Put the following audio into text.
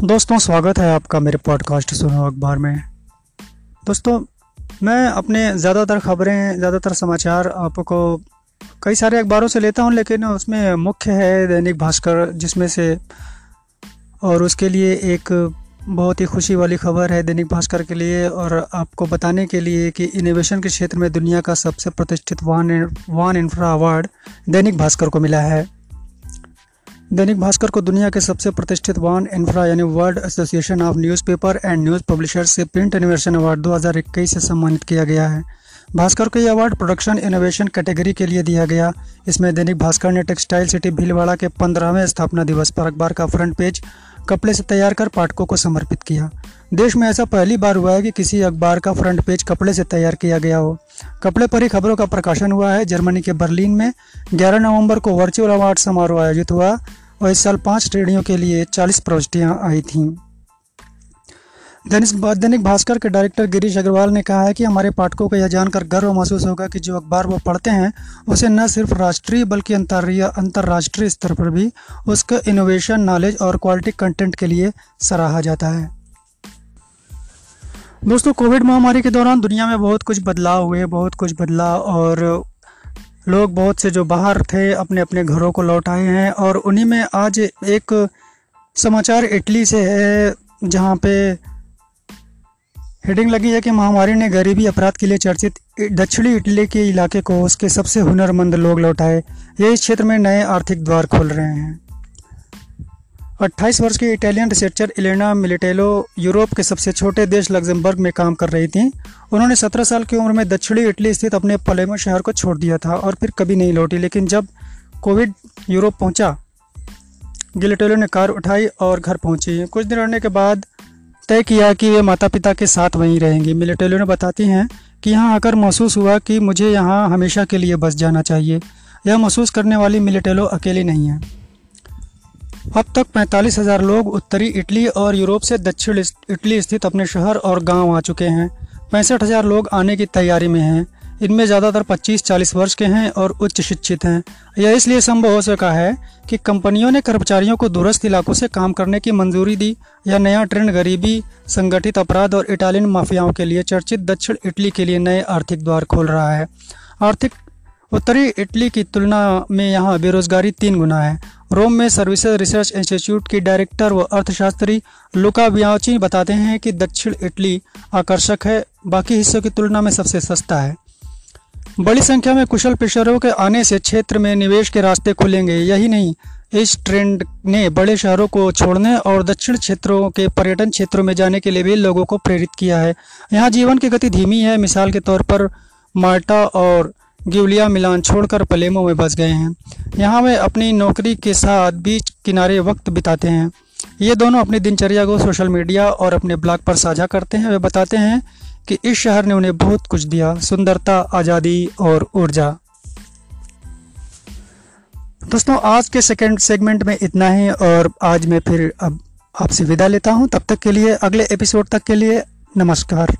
दोस्तों, स्वागत है आपका मेरे पॉडकास्ट सुनो अखबार में। दोस्तों, मैं अपने ज़्यादातर खबरें, ज़्यादातर समाचार आपको कई सारे अखबारों से लेता हूँ, लेकिन उसमें मुख्य है दैनिक भास्कर, जिसमें से और उसके लिए एक बहुत ही खुशी वाली खबर है दैनिक भास्कर के लिए, और आपको बताने के लिए कि इनोवेशन के क्षेत्र में दुनिया का सबसे प्रतिष्ठित वान वान इंफ्रा अवार्ड दैनिक भास्कर को मिला है। दैनिक भास्कर को दुनिया के सबसे प्रतिष्ठित वान इंफ्रा यानी world association of newspaper and news publishers से प्रिंट इनोवेशन अवार्ड 2021 से सम्मानित किया गया है। भास्कर को यह अवार्ड प्रोडक्शन इनोवेशन कैटेगरी के लिए दिया गया। इसमें दैनिक भास्कर ने टेक्सटाइल सिटी भीलवाड़ा के पंद्रहवें स्थापना दिवस पर अखबार का फ्रंट पेज कपड़े से तैयार कर पाठकों को समर्पित किया। देश में ऐसा पहली बार हुआ है कि किसी अखबार का फ्रंट पेज कपड़े से तैयार किया गया हो। कपड़े पर ही खबरों का प्रकाशन हुआ है। जर्मनी के बर्लिन में 11 नवंबर को वर्चुअल अवार्ड समारोह आयोजित हुआ। और इस साल पाँच श्रेणियों के लिए चालीस प्रविष्टियाँ आई थीं। दैनिक भास्कर के डायरेक्टर गिरीश अग्रवाल ने कहा है कि हमारे पाठकों को यह जानकर गर्व महसूस होगा कि जो अखबार वो पढ़ते हैं, उसे न सिर्फ़ राष्ट्रीय बल्कि अंतर्राष्ट्रीय स्तर पर भी उसके इनोवेशन नॉलेज और क्वालिटी कंटेंट के लिए सराहा जाता है। दोस्तों, कोविड महामारी के दौरान दुनिया में बहुत कुछ बदलाव हुए, बहुत कुछ बदला और लोग बहुत से जो बाहर थे अपने अपने घरों को लौट आए हैं और उन्हीं में आज एक समाचार इटली से है, जहाँ पे हेडिंग लगी है कि महामारी ने गरीबी अपराध के लिए चर्चित दक्षिणी इटली के इलाके को उसके सबसे हुनरमंद लोग लौटाए। ये इस क्षेत्र में नए आर्थिक द्वार खोल रहे हैं। 28 वर्ष की Italian researcher Elena Militello Europe के सबसे छोटे देश लग्जमबर्ग में काम कर रही थी। उन्होंने 17 साल की उम्र में दक्षिणी इटली स्थित अपने पलेमो शहर को छोड़ दिया था और फिर कभी नहीं लौटी। लेकिन जब कोविड यूरोप पहुँचा, गिलिटेलो ने कार उठाई और घर पहुँची। कुछ दिन रहने के बाद तय किया कि वे माता पिता के साथ वहीं रहेंगी। मिलिटेलो ने बताती हैं कि यहाँ आकर महसूस हुआ कि मुझे यहाँ हमेशा के लिए बस जाना चाहिए। यह महसूस करने वाली मिलिटेलो अकेली नहीं है। अब तक पैंतालीस हज़ार लोग उत्तरी इटली और यूरोप से दक्षिण इटली स्थित अपने शहर और गाँव आ चुके हैं। पैंसठ हज़ार लोग आने की तैयारी में हैं। इनमें ज़्यादातर 25-40 वर्ष के हैं और उच्च शिक्षित हैं। यह इसलिए संभव हो सका है कि कंपनियों ने कर्मचारियों को दूरस्थ इलाकों से काम करने की मंजूरी दी यह नया ट्रेंड गरीबी, संगठित अपराध और इटालियन माफियाओं के लिए चर्चित दक्षिण इटली के लिए नए आर्थिक द्वार खोल रहा है। आर्थिक उत्तरी इटली की तुलना में यहाँ बेरोजगारी तीन गुना है। रोम में सर्विसेज़ रिसर्च इंस्टीट्यूट की डायरेक्टर व अर्थशास्त्री लुका बियाची बताते हैं कि दक्षिण इटली आकर्षक है, बाकी हिस्सों की तुलना में सबसे सस्ता है। बड़ी संख्या में कुशल पेशरों के आने से क्षेत्र में निवेश के रास्ते खुलेंगे, यही नहीं, इस ट्रेंड ने बड़े शहरों को छोड़ने और दक्षिण क्षेत्रों के पर्यटन क्षेत्रों में जाने के लिए भी लोगों को प्रेरित किया है। यहाँ जीवन की गति धीमी है, मिसाल के तौर पर माल्टा और गिवलिया मिलान छोड़कर पलेमो में बस गए हैं। यहाँ वे अपनी नौकरी के साथ बीच किनारे वक्त बिताते हैं। ये दोनों अपनी दिनचर्या को सोशल मीडिया और अपने ब्लॉग पर साझा करते हैं। वे बताते हैं कि इस शहर ने उन्हें बहुत कुछ दिया, सुंदरता, आज़ादी और ऊर्जा। दोस्तों, आज के सेकंड सेगमेंट में इतना ही, और आज मैं फिर अब आपसे विदा लेता हूँ। तब तक के लिए, अगले एपिसोड तक के लिए, नमस्कार।